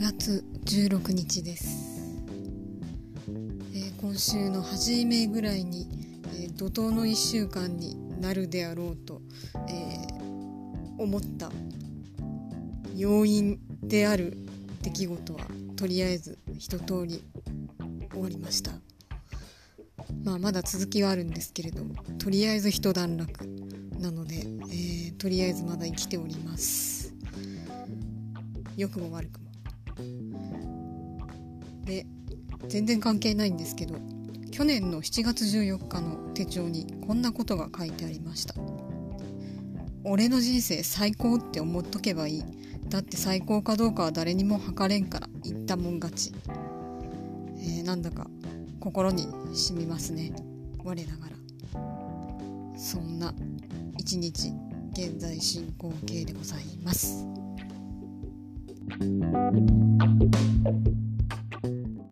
16日です、えー、今週の初めぐらいに、えー、怒涛の1週間になるであろうと、えー、思った要因である出来事はとりあえず一通り終わりました。まあまだ続きはあるんですけれどもとりあえず一段落なので、えー、とりあえずまだ生きております。良くも悪くも。で全然関係ないんですけど去年の7月14日の手帳にこんなことが書いてありました。俺の人生最高って思っとけばいい。だって最高かどうかは誰にも測れんから言ったもん勝ち、えー、なんだか心に染みますね。我ながら。そんな一日現在進行形でございます。